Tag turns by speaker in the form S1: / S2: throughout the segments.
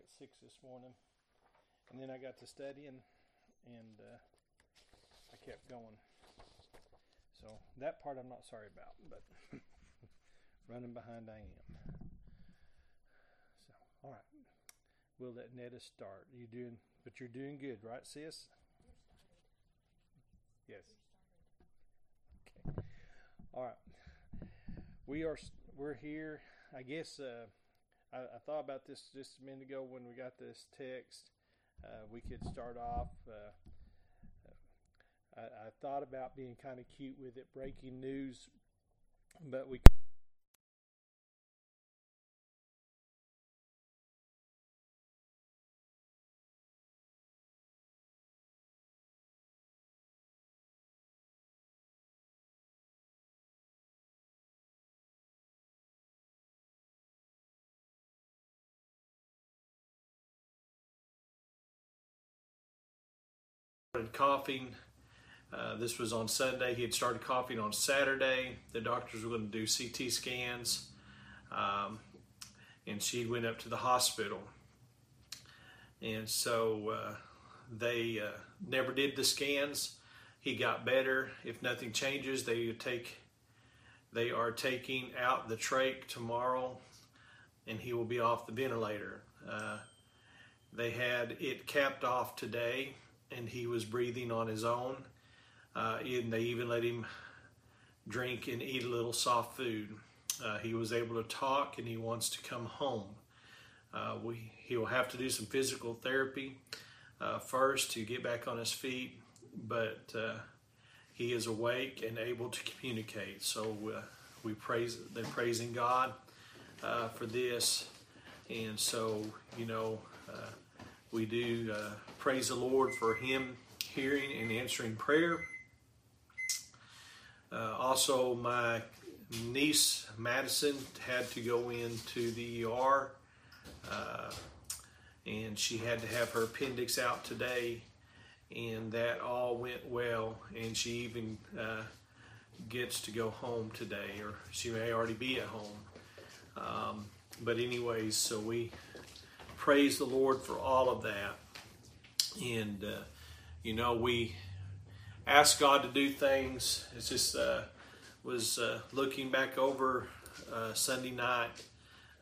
S1: at six this morning, and then I got to studying, and uh, I kept going. So that part I'm not sorry about, but running behind I am. So all right, we'll let Netta start. You doing? But you're doing good, right, sis? Yes. Okay. All right. We are we're here. I guess uh, I, I, thought about this just a minute ago when we got this text. Uh, we could start off. Uh, I, I, thought about being kind of cute with it, breaking news, but we. Coughing. Uh, this was on Sunday. He had started coughing on Saturday. The doctors were going to do CT scans, um, and she went up to the hospital. And so uh, they uh, never did the scans. He got better. If nothing changes, they take they are taking out the trach tomorrow, and he will be off the ventilator. Uh, they had it capped off today and he was breathing on his own. Uh, and they even let him drink and eat a little soft food. Uh, he was able to talk and he wants to come home. Uh, we, he will have to do some physical therapy uh, first to get back on his feet, but uh, he is awake and able to communicate. So uh, we praise, they're praising God for this. And so, you know, we do uh, praise the Lord for Him hearing and answering prayer. Uh, also, my niece Madison had to go into the ER, uh, and she had to have her appendix out today, and that all went well. And she even uh, gets to go home today, or she may already be at home. Um, but anyways, so we praise the Lord for all of that. And, uh, you know, we ask God to do things. It's just, uh, was uh, looking back over uh, Sunday night,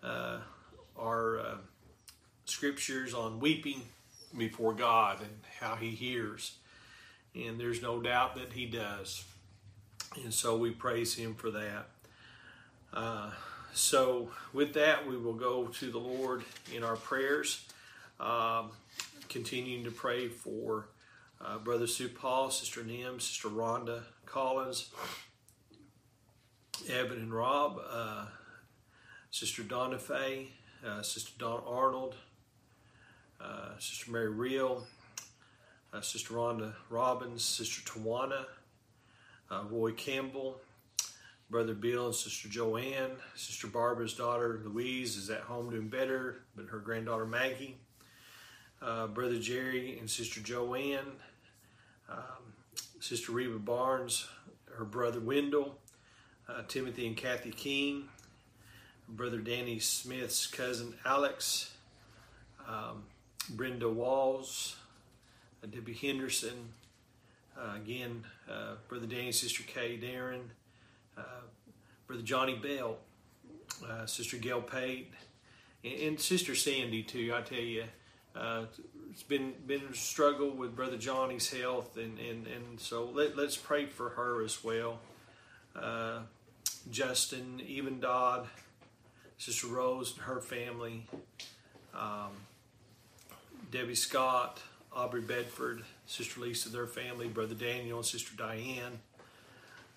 S1: uh, our uh, scriptures on weeping before God and how He hears. And there's no doubt that He does. And so we praise Him for that. So, with that, we will go to the Lord in our prayers, um, continuing to pray for uh, Brother Sue Paul, Sister Nim, Sister Rhonda Collins, Evan and Rob, uh, Sister Donna Fay, uh, Sister Don Arnold, uh, Sister Mary Real, uh, Sister Rhonda Robbins, Sister Tawana, uh, Roy Campbell, Brother Bill and Sister Joanne. Sister Barbara's daughter Louise is at home doing better, but her granddaughter Maggie. Uh, Brother Jerry and Sister Joanne. Um, Sister Reba Barnes, her brother Wendell. Uh, Timothy and Kathy King. Brother Danny Smith's cousin Alex. Um, Brenda Walls. Uh, Debbie Henderson. Uh, again, uh, Brother Danny, Sister Kay Darren. Uh, Brother Johnny Bell, uh, Sister Gail Pate, and, and, Sister Sandy too. I tell you, uh, it's been been a struggle with Brother Johnny's health, and and, and so let, let's pray for her as well. Uh, Justin, even Dodd, Sister Rose and her family, um, Debbie Scott, Aubrey Bedford, Sister Lisa, their family, Brother Daniel, and Sister Diane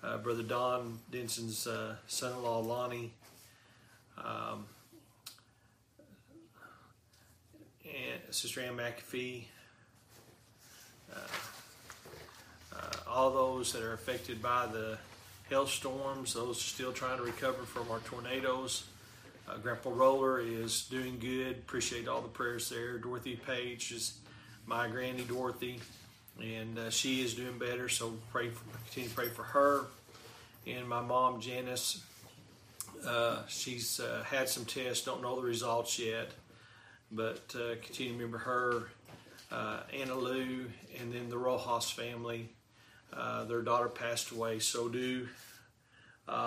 S1: uh, Brother Don Denson's uh, son-in-law Lonnie, um, and Sister Ann McAfee, uh, uh, all those that are affected by the hailstorms, those still trying to recover from our tornadoes. Uh, Grandpa Roller is doing good. Appreciate all the prayers there. Dorothy Page is my granny Dorothy and uh, she is doing better. So pray for, continue to pray for her. And my mom Janice, uh, she's uh, had some tests, don't know the results yet, but uh, continue to remember her, uh, Anna Lou, and then the Rojas family. Uh, their daughter passed away. So do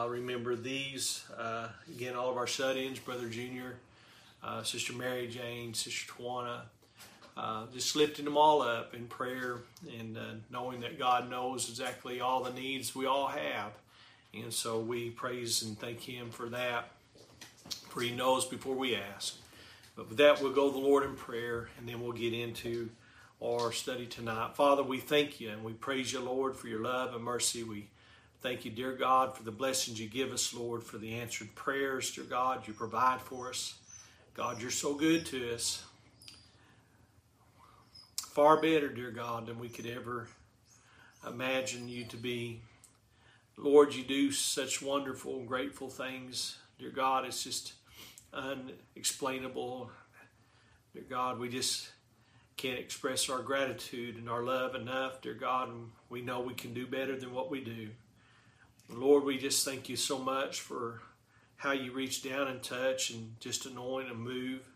S1: remember these. Again, all of our shut-ins, Brother Junior, Sister Mary Jane, Sister Tawana. Uh, just lifting them all up in prayer and uh, knowing that God knows exactly all the needs we all have. And so we praise and thank Him for that, for He knows before we ask. But with that, we'll go to the Lord in prayer and then we'll get into our study tonight. Father, we thank you and we praise you, Lord, for your love and mercy. We thank you, dear God, for the blessings you give us, Lord, for the answered prayers, dear God, you provide for us. God, you're so good to us. Far better, dear God, than we could ever imagine you to be. Lord, you do such wonderful, grateful things. Dear God, it's just unexplainable. Dear God, we just can't express our gratitude and our love enough, dear God, and we know we can do better than what we do. Lord, we just thank you so much for how you reach down and touch and just anoint and move.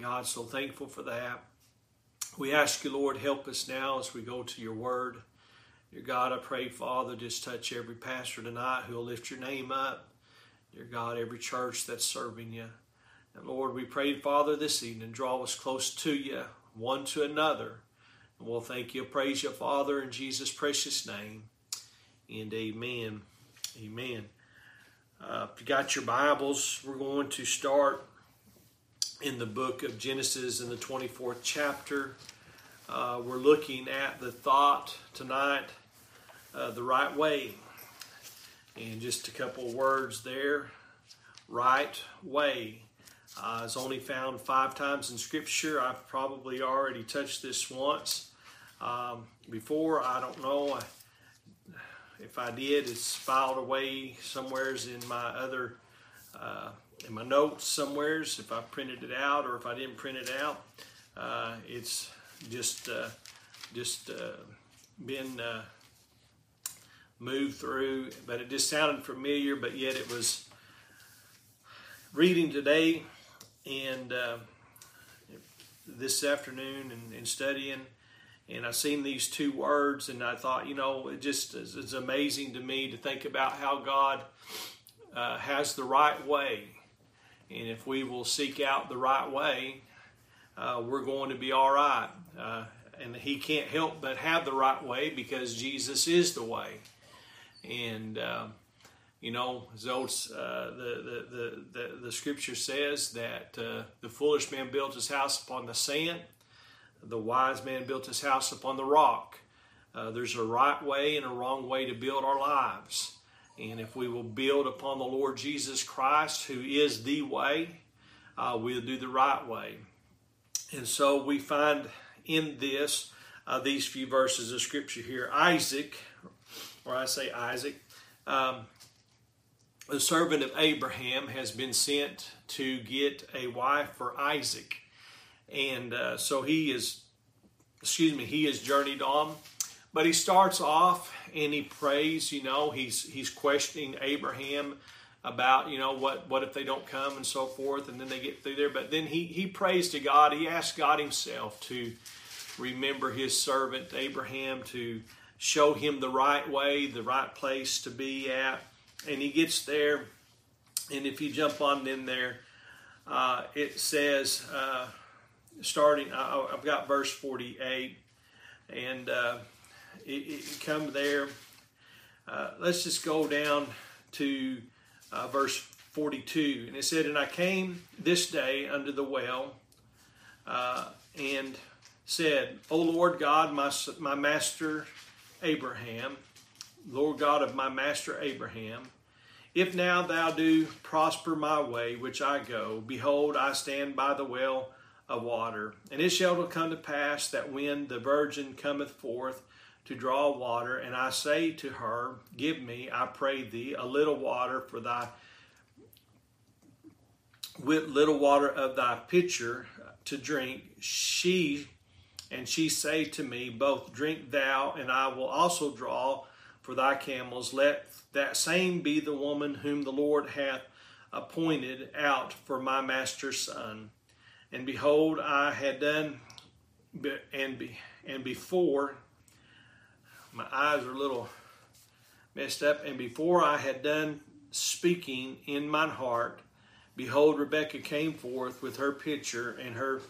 S1: God, so thankful for that. We ask you, Lord, help us now as we go to your word. Dear God, I pray, Father, just touch every pastor tonight who will lift your name up. Dear God, every church that's serving you. And Lord, we pray, Father, this evening, draw us close to you one to another. And we'll thank you, praise you, Father, in Jesus' precious name. And amen. Amen. Uh, if you got your Bibles, we're going to start in the book of Genesis in the 24th chapter. Uh, we're looking at the thought tonight, uh, the right way. And just a couple words there. Right way. Uh, it's only found five times in Scripture. I've probably already touched this once um, before. I don't know if I did. It's filed away somewheres in my other uh, in my notes somewheres. If I printed it out or if I didn't print it out, uh, it's just uh, just uh, been uh, moved through. But it just sounded familiar. But yet it was reading today and this afternoon and, and, studying, and I seen these two words, and I thought, you know, it just is, amazing to me to think about how God uh, has the right way, and if we will seek out the right way, uh, we're going to be all right. Uh, and He can't help but have the right way because Jesus is the way, and um, you know, those, uh, the, the, the, the, scripture says that uh, the foolish man built his house upon the sand, the wise man built his house upon the rock. Uh, there's a right way and a wrong way to build our lives. And if we will build upon the Lord Jesus Christ, who is the way, uh, we'll do the right way. And so we find in this, uh, these few verses of scripture here, Isaac, or I say Isaac, um, the servant of Abraham has been sent to get a wife for Isaac. And uh, so he is, excuse me, he has journeyed on. But he starts off and he prays, you know, he's, he's questioning Abraham about, you know, what, what if they don't come and so forth. And then they get through there. But then he, he prays to God. He asks God himself to remember his servant Abraham, to show him the right way, the right place to be at and he gets there, and if you jump on in there, uh, it says, uh, starting, I, have got verse 48, and uh, it, come there. Uh, let's just go down to uh, verse 42. And it said, And I came this day unto the well, uh, and said, O Lord God, my, my master Abraham, Lord God of my master Abraham, if now thou do prosper my way which I go, behold, I stand by the well of water. And it shall come to pass that when the virgin cometh forth to draw water, and I say to her, Give me, I pray thee, a little water for thy with little water of thy pitcher to drink, she and she say to me, Both drink thou, and I will also draw for thy camels. Let that same be the woman whom the Lord hath appointed out for my master's son. And behold, I had done, and be, and before my eyes are a little messed up, and before I had done speaking in mine heart, behold, Rebekah came forth with her pitcher and her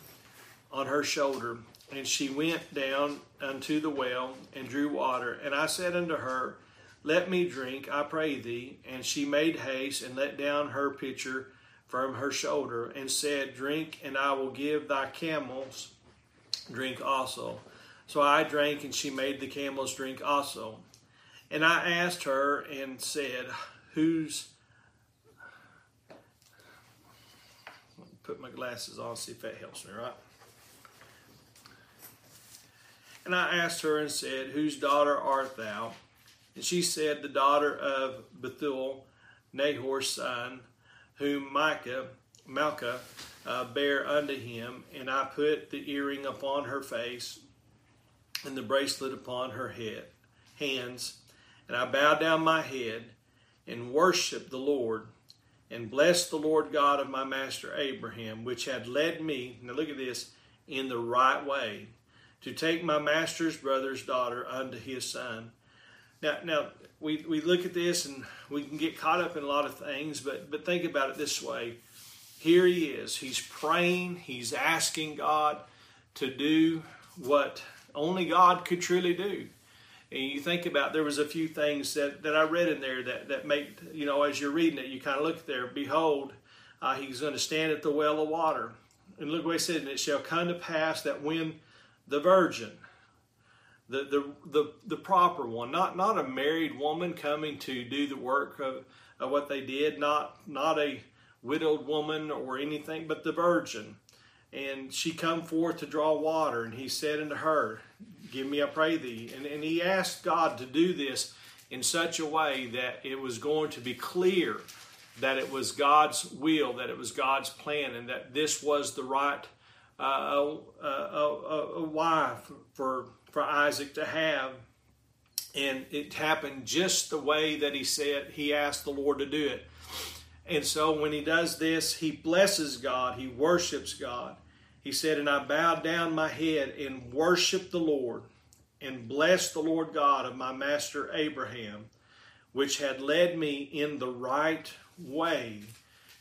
S1: on her shoulder, and she went down unto the well and drew water. And I said unto her, Let me drink, I pray thee. And she made haste and let down her pitcher from her shoulder, and said, Drink, and I will give thy camels drink also. So I drank, and she made the camels drink also. And I asked her and said, Whose put my glasses on, see if that helps me, right? And I asked her and said, Whose daughter art thou? And she said, The daughter of Bethuel, Nahor's son, whom Micah, Malchah uh, bare unto him. And I put the earring upon her face and the bracelet upon her head, hands. And I bowed down my head and worshiped the Lord and blessed the Lord God of my master Abraham, which had led me, now look at this, in the right way to take my master's brother's daughter unto his son. Now, now we, we look at this and we can get caught up in a lot of things, but, but think about it this way. Here he is. He's praying, he's asking God to do what only God could truly do. And you think about there was a few things that, that I read in there that, that make, you know, as you're reading it, you kind of look there, behold, uh, he's going to stand at the well of water. And look what he said, and it shall come to pass that when the virgin, the, the, the, the proper one, not, not a married woman coming to do the work of, of what they did, not, not a widowed woman or anything, but the virgin. And she come forth to draw water, and he said unto her, Give me, I pray thee. And, and he asked God to do this in such a way that it was going to be clear that it was God's will, that it was God's plan, and that this was the right uh, a, wife for, for Isaac to have. And it happened just the way that he said he asked the Lord to do it. And so when he does this, he blesses God, he worships God. He said, And I bowed down my head and worshiped the Lord and blessed the Lord God of my master Abraham, which had led me in the right way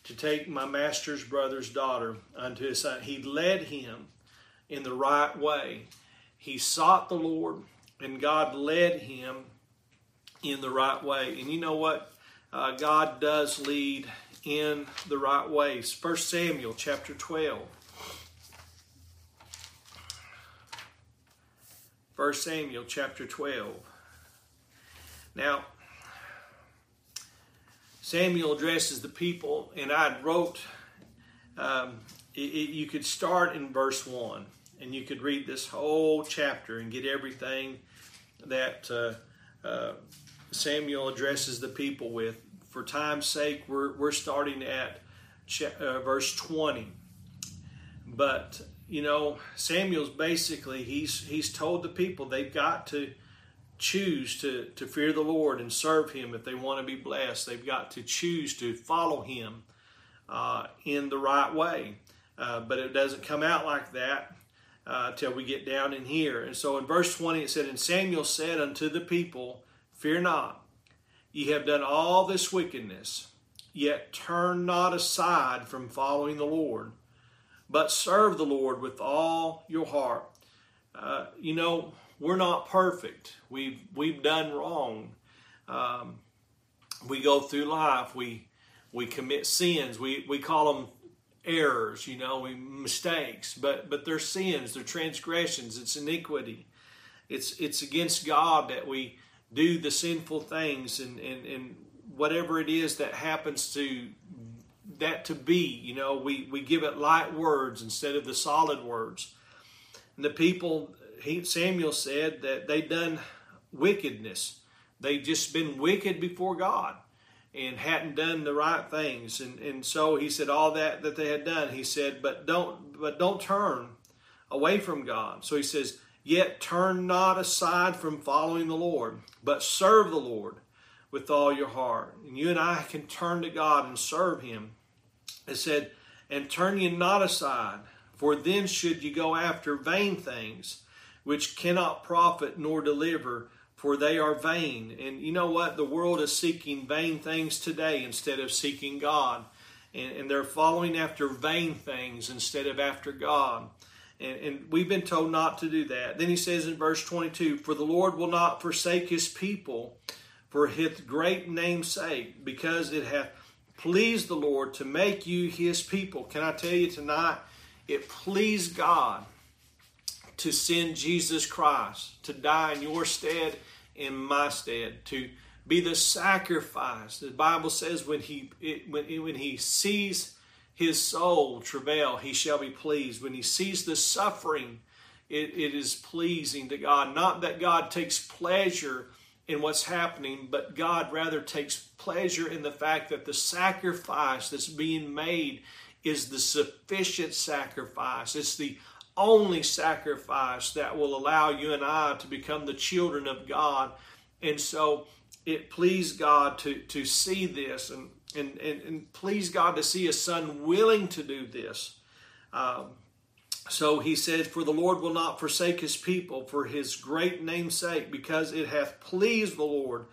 S1: to take my master's brother's daughter unto his son. He led him in the right way. He sought the Lord, and God led him in the right way. And you know what? Uh, God does lead in the right ways. 1 Samuel chapter 12. 1 Samuel chapter 12. Now, Samuel addresses the people, and I wrote, um, it, it, you could start in verse 1, and you could read this whole chapter and get everything that uh, uh, Samuel addresses the people with. For time's sake, we're, we're starting at cha- uh, verse 20. But, you know, Samuel's basically, he's, he's told the people they've got to choose to, to fear the Lord and serve Him if they want to be blessed. They've got to choose to follow Him uh, in the right way. Uh, but it doesn't come out like that uh, till we get down in here. And so in verse 20 it said, And Samuel said unto the people, Fear not, ye have done all this wickedness, yet turn not aside from following the Lord, but serve the Lord with all your heart. Uh, you know, we're not perfect. We've we've done wrong. Um, we go through life. We we commit sins. We we call them errors. You know, we mistakes. But but they're sins. They're transgressions. It's iniquity. It's it's against God that we do the sinful things and and, and whatever it is that happens to that to be. You know, we we give it light words instead of the solid words. And the people he, Samuel said that they done wickedness. They just been wicked before God and hadn't done the right things. And, and so he said all that that they had done. He said, but don't but don't turn away from God. So he says, yet turn not aside from following the Lord, but serve the Lord with all your heart. And you and I can turn to God and serve Him. It said, and turn ye not aside For then should ye go after vain things, which cannot profit nor deliver, for they are vain. And you know what? The world is seeking vain things today instead of seeking God. And, and they're following after vain things instead of after God. And, and we've been told not to do that. Then he says in verse 22 For the Lord will not forsake his people for his great name's sake, because it hath pleased the Lord to make you his people. Can I tell you tonight? It pleased God to send Jesus Christ to die in your stead, in my stead, to be the sacrifice. The Bible says when he it, when, when he sees his soul travail, he shall be pleased. When he sees the suffering, it, it is pleasing to God. Not that God takes pleasure in what's happening, but God rather takes pleasure in the fact that the sacrifice that's being made is the sufficient sacrifice. It's the only sacrifice that will allow you and I to become the children of God. And so it pleased God to, to see this and, and, and, and please God to see a son willing to do this. Um, so he said, For the Lord will not forsake his people for his great name's sake, because it hath pleased the Lord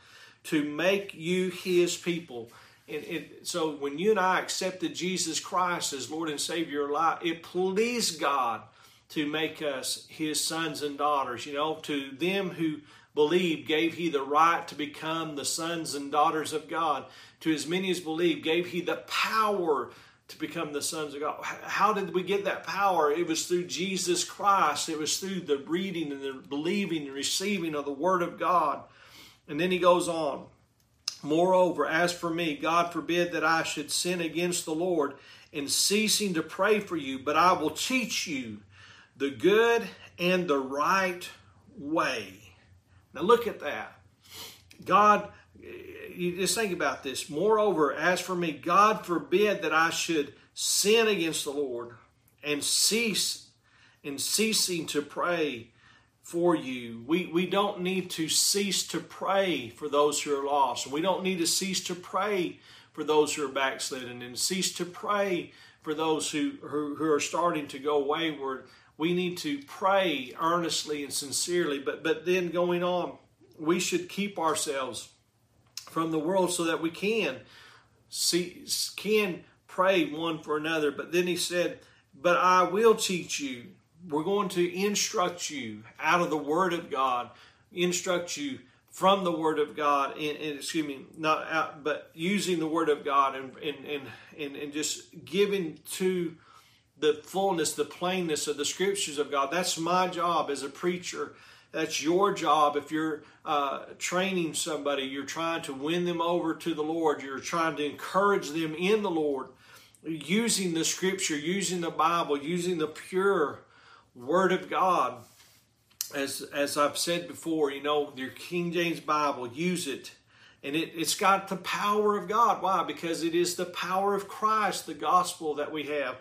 S1: to make you his people. And it, so when you and I accepted Jesus Christ as Lord and Savior of life, it pleased God to make us his sons and daughters. You know, to them who believed, gave he the right to become the sons and daughters of God. To as many as believed, gave he the power to become the sons of God. How did we get that power? It was through Jesus Christ. It was through the reading and the believing and receiving of the Word of God. And then he goes on. Moreover, as for me, God forbid that I should sin against the Lord in ceasing to pray for you, but I will teach you the good and the right way. Now look at that. God, you just think about this. Moreover, as for me, God forbid that I should sin against the Lord and cease in ceasing to pray for you. We, we don't need to cease to pray for those who are lost. We don't need to cease to pray for those who are backslidden and cease to pray for those who, who, who are starting to go wayward we need to pray earnestly and sincerely. But, but then going on, we should keep ourselves from the world so that we can see, can pray one for another. But then he said, But I will teach you. We're going to instruct you out of the Word of God, instruct you from the Word of God, and, and excuse me, not out, but using the Word of God and, and, and, and, and just giving to the fullness, the plainness of the scriptures of God. That's my job as a preacher. That's your job if you're uh, training somebody, you're trying to win them over to the Lord, you're trying to encourage them in the Lord, using the scripture, using the Bible, using the pure Word of God. As, as I've said before, you know, your King James Bible, use it. And it, it's got the power of God. Why? Because it is the power of Christ, the gospel that we have.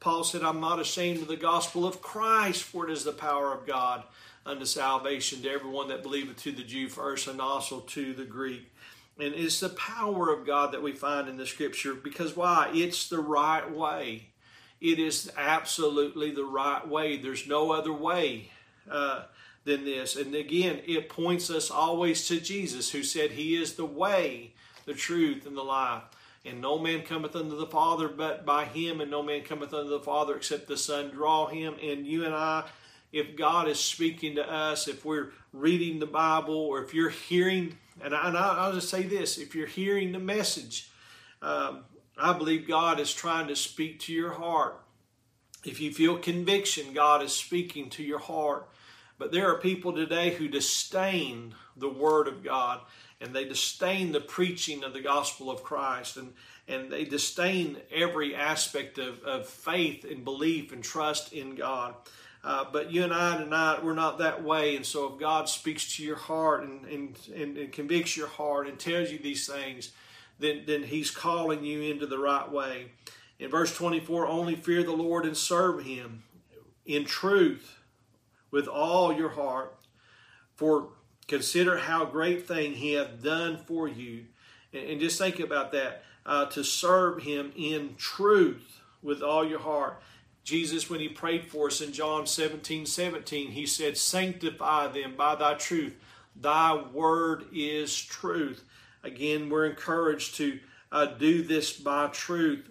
S1: Paul said, I'm not ashamed of the gospel of Christ, for it is the power of God unto salvation to everyone that believeth, to the Jew first, and also to the Greek. And it's the power of God that we find in the scripture because why? It's the right way. It is absolutely the right way. There's no other way uh, than this. And again, it points us always to Jesus, who said, He is the way, the truth, and the life. And no man cometh unto the Father but by him, and no man cometh unto the Father except the Son draw him. And you and I, if God is speaking to us, if we're reading the Bible, or if you're hearing, and, I, will just say this if you're hearing the message, um, I believe God is trying to speak to your heart. If you feel conviction, God is speaking to your heart. But there are people today who disdain the Word of God and they disdain the preaching of the gospel of Christ and, and they disdain every aspect of, of faith and belief and trust in God. Uh, but you and I tonight, we're not that way. And so if God speaks to your heart and, and, and, and convicts your heart and tells you these things, then, then He's calling you into the right way. In verse 24, only fear the Lord and serve Him in truth with all your heart. For Consider how great thing he hath done for you. And, and just think about that. Uh, to serve him in truth with all your heart. Jesus, when he prayed for us in John 17 17, he said, Sanctify them by thy truth. Thy word is truth. Again, we're encouraged to uh, do this by truth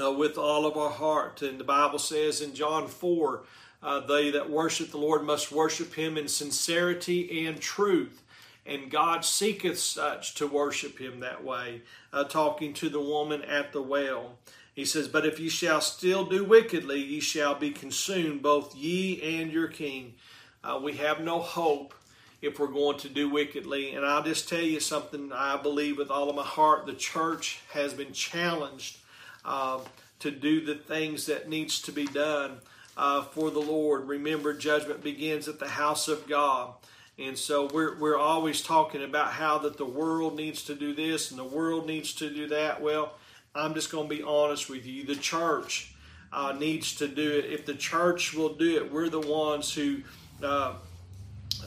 S1: uh, with all of our heart. And the Bible says in John 4, uh, they that worship the Lord must worship him in sincerity and truth. And God seeketh such to worship him that way, uh, talking to the woman at the well. He says, But if ye shall still do wickedly, ye shall be consumed, both ye and your king. Uh, we have no hope if we're going to do wickedly. And I'll just tell you something I believe with all of my heart the church has been challenged uh, to do the things that needs to be done uh, for the Lord. Remember, judgment begins at the house of God. And so we're, we're always talking about how that the world needs to do this and the world needs to do that. Well, I'm just going to be honest with you. The church uh, needs to do it. If the church will do it, we're the ones who uh,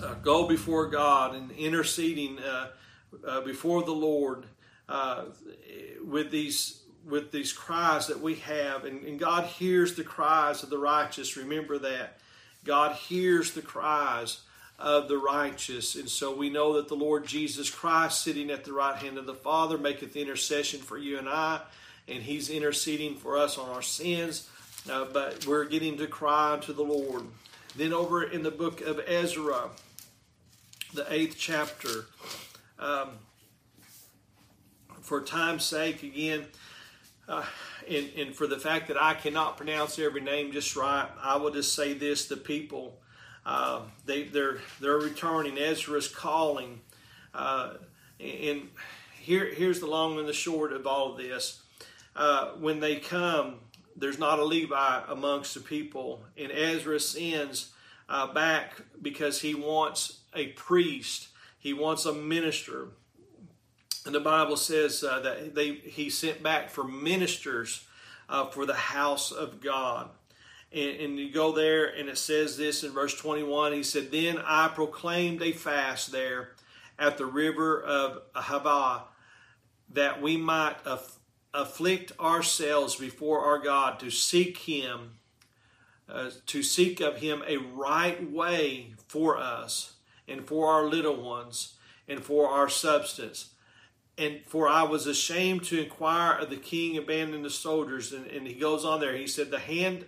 S1: uh, go before God and interceding uh, uh, before the Lord uh, with these with these cries that we have, and, and God hears the cries of the righteous. Remember that. God hears the cries of the righteous. And so we know that the Lord Jesus Christ, sitting at the right hand of the Father, maketh intercession for you and I, and He's interceding for us on our sins. Uh, but we're getting to cry to the Lord. Then over in the book of Ezra, the eighth chapter, um, for time's sake, again, uh, and, and for the fact that I cannot pronounce every name just right, I will just say this: the people, uh, they they're they're returning. Ezra's calling, uh, and here here's the long and the short of all of this. Uh, when they come, there's not a Levi amongst the people, and Ezra sends uh, back because he wants a priest, he wants a minister. And the Bible says uh, that they, he sent back for ministers uh, for the house of God. And, and, you go there, and it says this in verse 21 He said, Then I proclaimed a fast there at the river of Ahava, that we might afflict ourselves before our God to seek Him, uh, to seek of Him a right way for us and for our little ones and for our substance and for I was ashamed to inquire of the king abandoned the soldiers. And, and he goes on there. He said, The hand,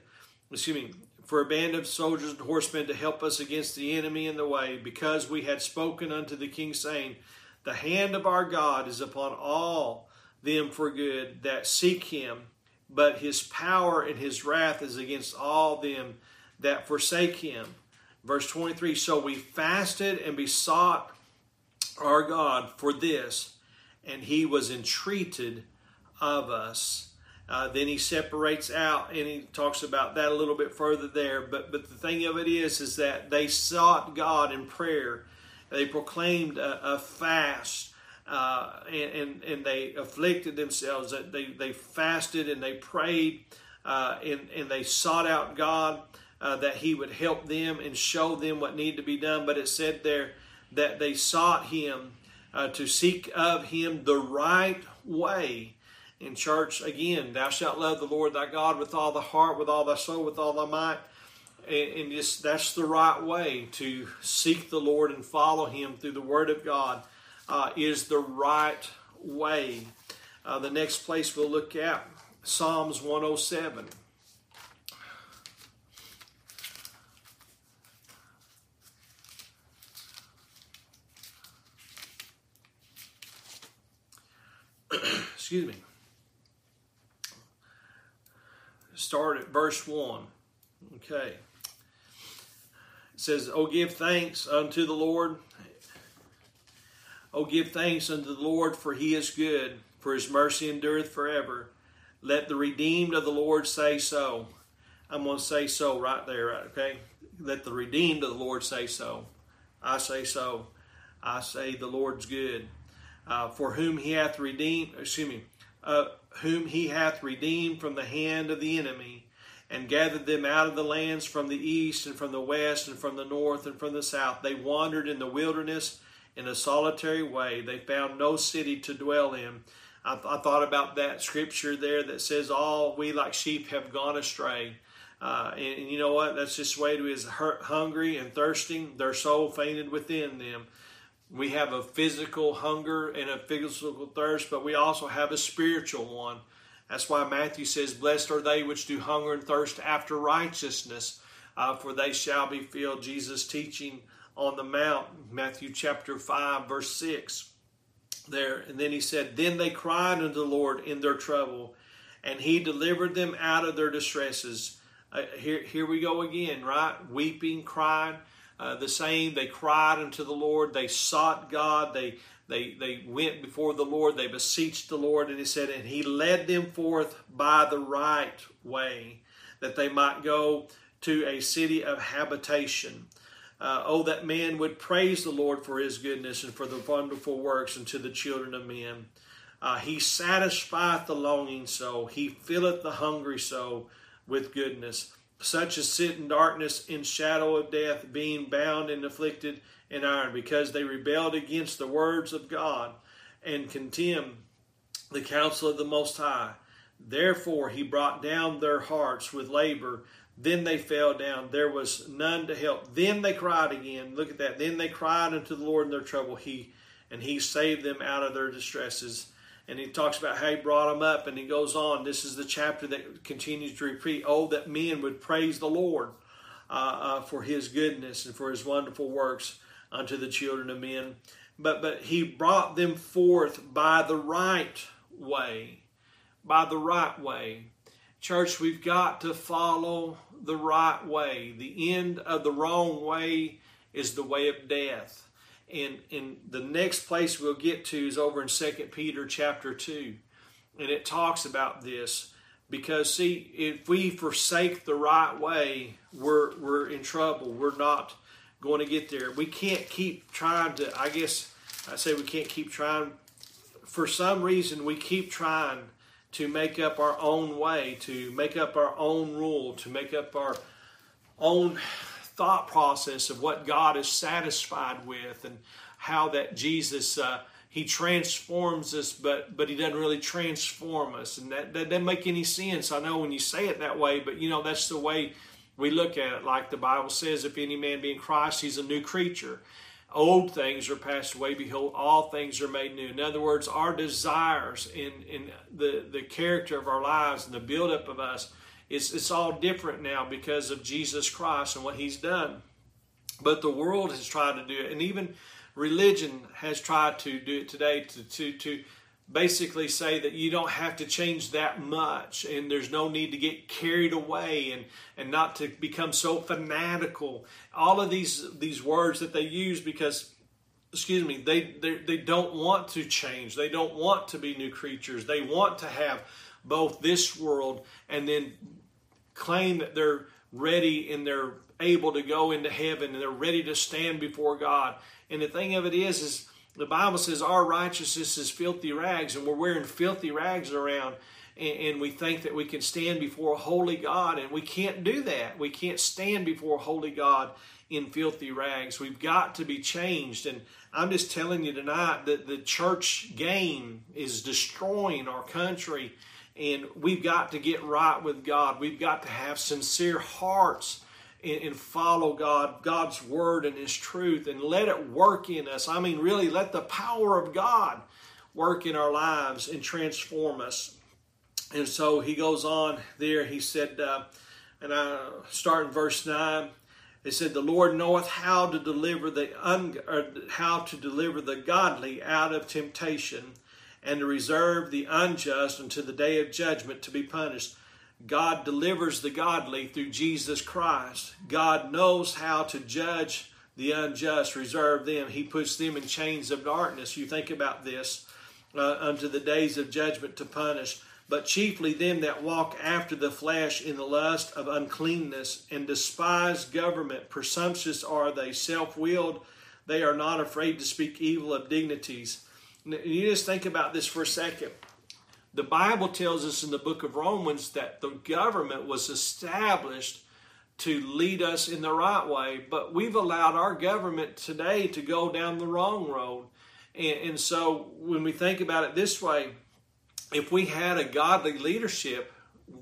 S1: excuse me, for a band of soldiers and horsemen to help us against the enemy in the way, because we had spoken unto the king, saying, The hand of our God is upon all them for good that seek him, but his power and his wrath is against all them that forsake him. Verse 23 So we fasted and besought our God for this and he was entreated of us. Uh, then he separates out and he talks about that a little bit further there. But but the thing of it is, is that they sought God in prayer. They proclaimed a, a fast uh, and, and, they afflicted themselves. They they fasted and they prayed uh, and and they sought out God uh, that He would help them and show them what needed to be done. But it said there that they sought Him uh, to seek of Him the right way. In church, again, thou shalt love the Lord thy God with all the heart, with all thy soul, with all thy might. And, and just that's the right way to seek the Lord and follow Him through the Word of God uh, is the right way. Uh, the next place we'll look at Psalms 107. excuse me. Start at verse 1. Okay. It says, Oh, give thanks unto the Lord. Oh, give thanks unto the Lord, for he is good, for his mercy endureth forever. Let the redeemed of the Lord say so. I'm going to say so right there, right? Okay? Let the redeemed of the Lord say so. I say so. I say the Lord's good uh, for whom he hath redeemed, excuse me, uh, whom he hath redeemed from the hand of the enemy, and gathered them out of the lands from the east and from the west and from the north and from the south. They wandered in the wilderness in a solitary way. They found no city to dwell in. I, I thought about that scripture there that says, All we like sheep have gone astray. Uh, and, and, you know what? That's just the way it is. Hungry and thirsting, their soul fainted within them. We have a physical hunger and a physical thirst, but we also have a spiritual one. That's why Matthew says, Blessed are they which do hunger and thirst after righteousness, uh, for they shall be filled. Jesus teaching on the Mount, Matthew chapter 5, verse 6. There, and then he said, Then they cried unto the Lord in their trouble, and he delivered them out of their distresses. Uh, here, here we go again, right? Weeping, crying. Uh, the same, they cried unto the Lord, they sought God, they they they went before the Lord, they beseeched the Lord, and he said, and he led them forth by the right way, that they might go to a city of habitation. Uh, oh, that man would praise the Lord for his goodness and for the wonderful works unto the children of men. Uh, he satisfieth the longing soul, he filleth the hungry soul with goodness. Such as sit in darkness in shadow of death, being bound and afflicted in iron, because they rebelled against the words of God and contemned the counsel of the Most High. Therefore he brought down their hearts with labor. Then they fell down. There was none to help. Then they cried again. Look at that. Then they cried unto the Lord in their trouble. He and he saved them out of their distresses. And he talks about how he brought them up, and he goes on. This is the chapter that continues to repeat. Oh, that men would praise the Lord uh, uh, for his goodness and for his wonderful works unto the children of men. But, but he brought them forth by the right way. By the right way. Church, we've got to follow the right way. The end of the wrong way is the way of death. And, and the next place we'll get to is over in 2 Peter chapter 2. And it talks about this. Because, see, if we forsake the right way, we're, we're in trouble. We're not going to get there. We can't keep trying to, I guess I say we can't keep trying. For some reason, we keep trying to make up our own way, to make up our own rule, to make up our own thought process of what God is satisfied with and how that Jesus uh, he transforms us, but but he doesn't really transform us, and that, that doesn't make any sense. I know when you say it that way, but you know that's the way we look at it like the Bible says, if any man be in Christ, he's a new creature. Old things are passed away, behold, all things are made new. In other words, our desires in, in the, the character of our lives and the buildup of us, it's, it's all different now because of Jesus Christ and what he's done. But the world has tried to do it, and even religion has tried to do it today to, to, to basically say that you don't have to change that much and there's no need to get carried away and, and not to become so fanatical. All of these these words that they use because excuse me, they, they they don't want to change. They don't want to be new creatures. They want to have both this world and then claim that they're ready and they're able to go into heaven and they're ready to stand before God. And the thing of it is is the Bible says our righteousness is filthy rags, and we're wearing filthy rags around, and, and, we think that we can stand before a holy God, and we can't do that. We can't stand before a holy God in filthy rags. We've got to be changed. And I'm just telling you tonight that the church game is destroying our country, and we've got to get right with God. We've got to have sincere hearts and, and follow God, God's word and His truth, and let it work in us. I mean, really, let the power of God work in our lives and transform us. And so he goes on there. He said, uh, and I start in verse nine. It said, "The Lord knoweth how to deliver the un, how to deliver the godly out of temptation, and to reserve the unjust unto the day of judgment to be punished." God delivers the godly through Jesus Christ. God knows how to judge the unjust, reserve them. He puts them in chains of darkness. You think about this uh, unto the days of judgment to punish. But chiefly them that walk after the flesh in the lust of uncleanness and despise government. Presumptuous are they, self willed. They are not afraid to speak evil of dignities. You just think about this for a second. The Bible tells us in the book of Romans that the government was established to lead us in the right way, but we've allowed our government today to go down the wrong road. And, and so when we think about it this way, if we had a godly leadership,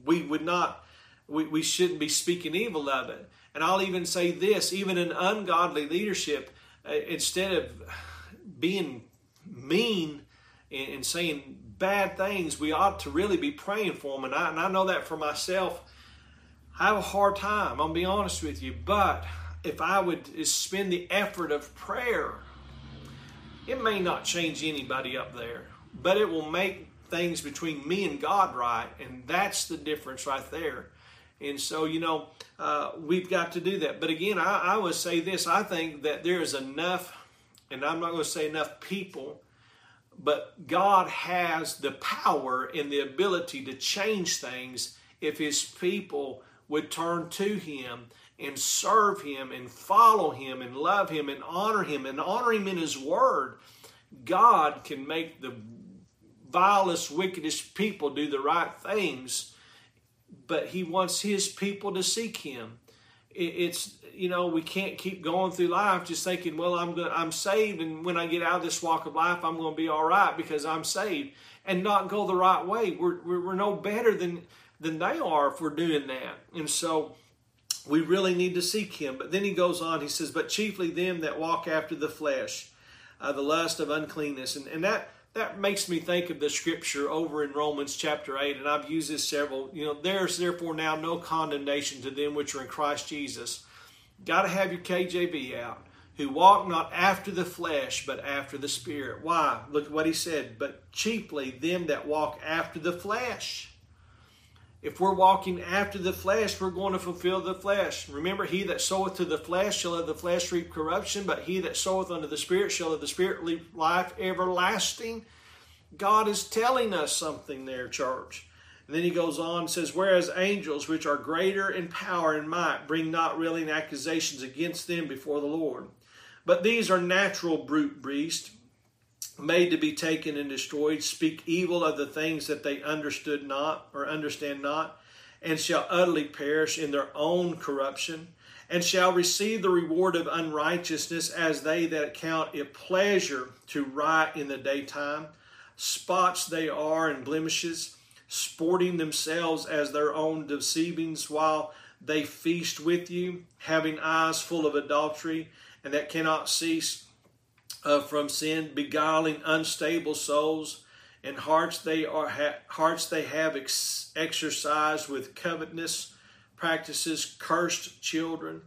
S1: we would not we, we shouldn't be speaking evil of it. And I'll even say this even in ungodly leadership, uh, instead of being mean and, saying bad things, we ought to really be praying for them. And I, and I know that for myself. I have a hard time, I'll be honest with you. But if I would spend the effort of prayer, it may not change anybody up there, but it will make things between me and God right. And that's the difference right there. And so, you know, uh, we've got to do that. But again, I, I would say this I think that there is enough, and I'm not going to say enough people, but God has the power and the ability to change things if His people would turn to Him and serve Him and follow Him and love Him and honor Him and honor Him in His Word. God can make the vilest, wickedest people do the right things but he wants his people to seek him. It's you know we can't keep going through life just thinking, well, I'm good, I'm saved, and when I get out of this walk of life, I'm going to be all right because I'm saved, and not go the right way. We're we're, no better than than they are if we're doing that, and so we really need to seek him. But then he goes on, he says, but chiefly them that walk after the flesh, uh, the lust of uncleanness, and and that that makes me think of the scripture over in Romans chapter 8, and I've used this several. You know, there's therefore now no condemnation to them which are in Christ Jesus. Got to have your KJV out. Who walk not after the flesh, but after the Spirit. Why? Look at what he said. But chiefly them that walk after the flesh. If we're walking after the flesh, we're going to fulfill the flesh. Remember, he that soweth to the flesh shall of the flesh reap corruption, but he that soweth unto the Spirit shall of the Spirit reap life everlasting. God is telling us something there, church. And then he goes on and says, Whereas angels, which are greater in power and might, bring not railing accusations against them before the Lord. But these are natural brute beasts made to be taken and destroyed, speak evil of the things that they understood not or understand not, and shall utterly perish in their own corruption, and shall receive the reward of unrighteousness as they that count it pleasure to write in the daytime. Spots they are and blemishes, sporting themselves as their own deceivings while they feast with you, having eyes full of adultery, and that cannot cease uh, from sin, beguiling unstable souls, and hearts they are ha- hearts they have ex- exercised with covetousness, practices cursed children,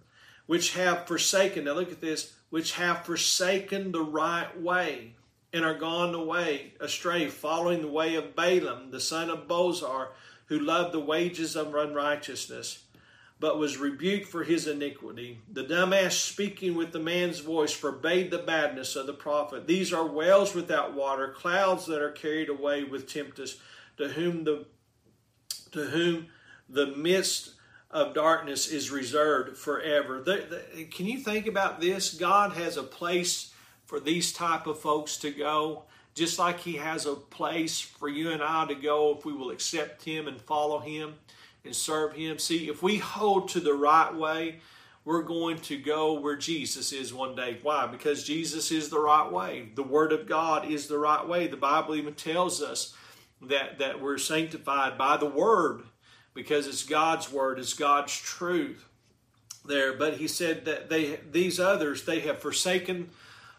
S1: which have forsaken. Now look at this, which have forsaken the right way and are gone away astray, following the way of Balaam, the son of Bosor, who loved the wages of unrighteousness but was rebuked for his iniquity. The dumb ass speaking with the man's voice forbade the badness of the prophet. These are wells without water, clouds that are carried away with tempest, to whom the to whom the mist of darkness is reserved forever. The, the, can you think about this? God has a place for these type of folks to go, just like He has a place for you and I to go if we will accept Him and follow Him and serve Him. See, if we hold to the right way, we're going to go where Jesus is one day. Why? Because Jesus is the right way. The Word of God is the right way. The Bible even tells us that, that we're sanctified by the Word because it's God's Word, it's God's truth there. But he said that they these others, they have forsaken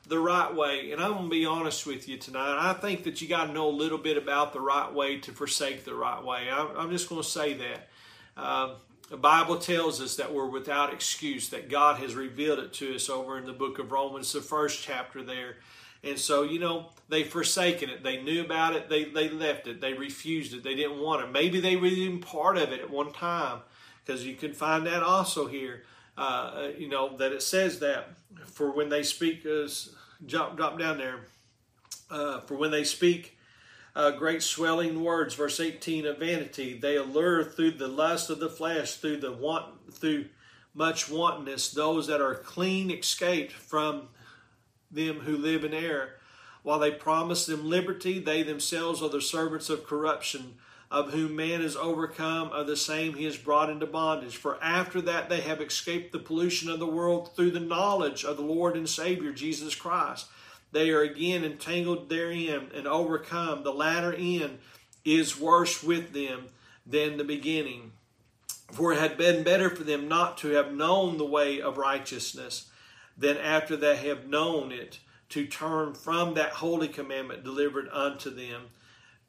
S1: the right way. And I'm going to be honest with you tonight. I think that you got to know a little bit about the right way to forsake the right way. I'm just going to say that. Uh, the Bible tells us that we're without excuse, that God has revealed it to us over in the book of Romans, the first chapter there. And so, you know, they forsaken it. They knew about it. They, they left it. They refused it. They didn't want it. Maybe they were even part of it at one time, because you can find that also here. Uh, you know, that it says that for when they speak, uh, drop, drop down there, uh, for when they speak uh, great swelling words. Verse 18 of vanity. They allure through the lust of the flesh, through the want, through much wantonness, those that are clean escaped from them who live in error. While they promise them liberty, they themselves are the servants of corruption, of whom man is overcome, of the same he is brought into bondage. For after that they have escaped the pollution of the world through the knowledge of the Lord and Savior Jesus Christ they are again entangled therein and overcome. The latter end is worse with them than the beginning. For it had been better for them not to have known the way of righteousness than after they have known it to turn from that holy commandment delivered unto them.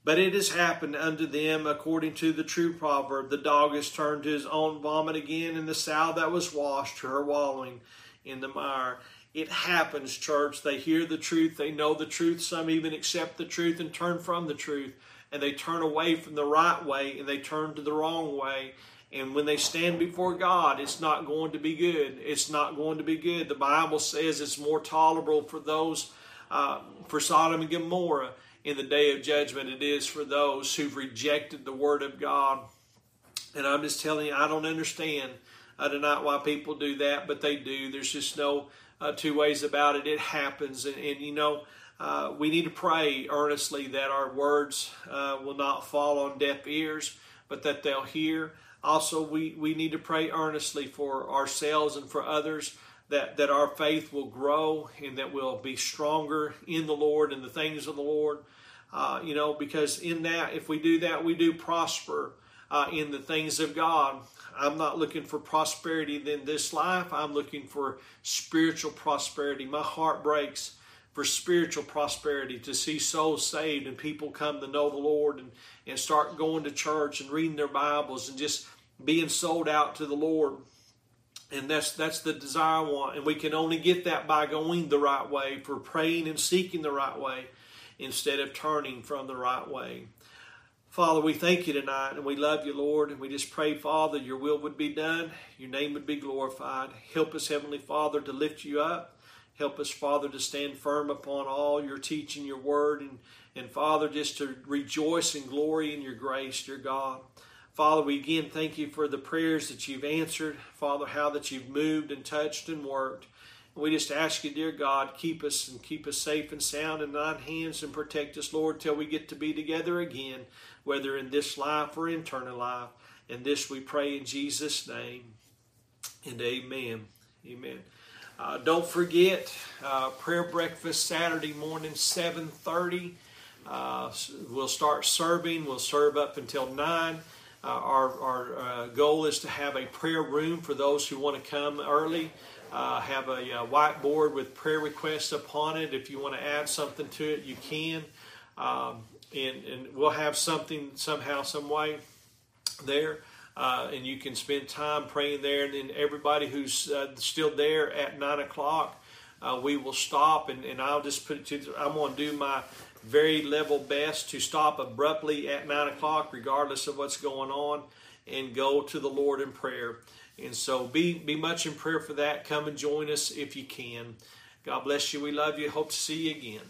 S1: But it has happened unto them according to the true proverb the dog is turned to his own vomit again, and the sow that was washed to her wallowing in the mire. It happens, church. They hear the truth, they know the truth. Some even accept the truth and turn from the truth, and they turn away from the right way and they turn to the wrong way. And when they stand before God, it's not going to be good. It's not going to be good. The Bible says it's more tolerable for those, uh, for Sodom and Gomorrah in the day of judgment it is for those who've rejected the Word of God. And I'm just telling you, I don't understand do not why people do that, but they do. There's just no uh, two ways about it. It happens. And, and you know, uh, we need to pray earnestly that our words uh, will not fall on deaf ears, but that they'll hear. Also, we, we need to pray earnestly for ourselves and for others that, that our faith will grow and that we'll be stronger in the Lord and the things of the Lord. Uh, you know, because in that, if we do that, we do prosper uh, in the things of God. I'm not looking for prosperity in this life. I'm looking for spiritual prosperity. My heart breaks for spiritual prosperity to see souls saved and people come to know the Lord and, and start going to church and reading their Bibles and just being sold out to the Lord. And that's that's the desire I want. And we can only get that by going the right way, for praying and seeking the right way instead of turning from the right way. Father, we thank you tonight and we love you, Lord. And we just pray, Father, your will would be done, your name would be glorified. Help us, Heavenly Father, to lift you up. Help us, Father, to stand firm upon all your teaching, your word, and, and Father, just to rejoice and glory in your grace, dear God. Father, we again thank you for the prayers that you've answered. Father, how that you've moved and touched and worked. We just ask you, dear God, keep us and keep us safe and sound in thine hands and protect us, Lord, till we get to be together again, whether in this life or eternal life. And this we pray in Jesus' name. And amen. Amen. Uh, don't forget uh, prayer breakfast Saturday morning, 7:30. Uh, we'll start serving. We'll serve up until nine. Uh, our, our uh, goal is to have a prayer room for those who want to come early uh, have a, a, uh, whiteboard with prayer requests upon it. If you want to add something to it, you can. Um, and, and we'll have something somehow, some way there. Uh, and you can spend time praying there. And then everybody who's uh, still there at 9 o'clock, uh, we will stop. And, and I'll just put it to, I'm going to do my very level best to stop abruptly at 9 o'clock, regardless of what's going on, and go to the Lord in prayer. And so be, be much in prayer for that. Come and join us if you can. God bless you. We love you. Hope to see you again.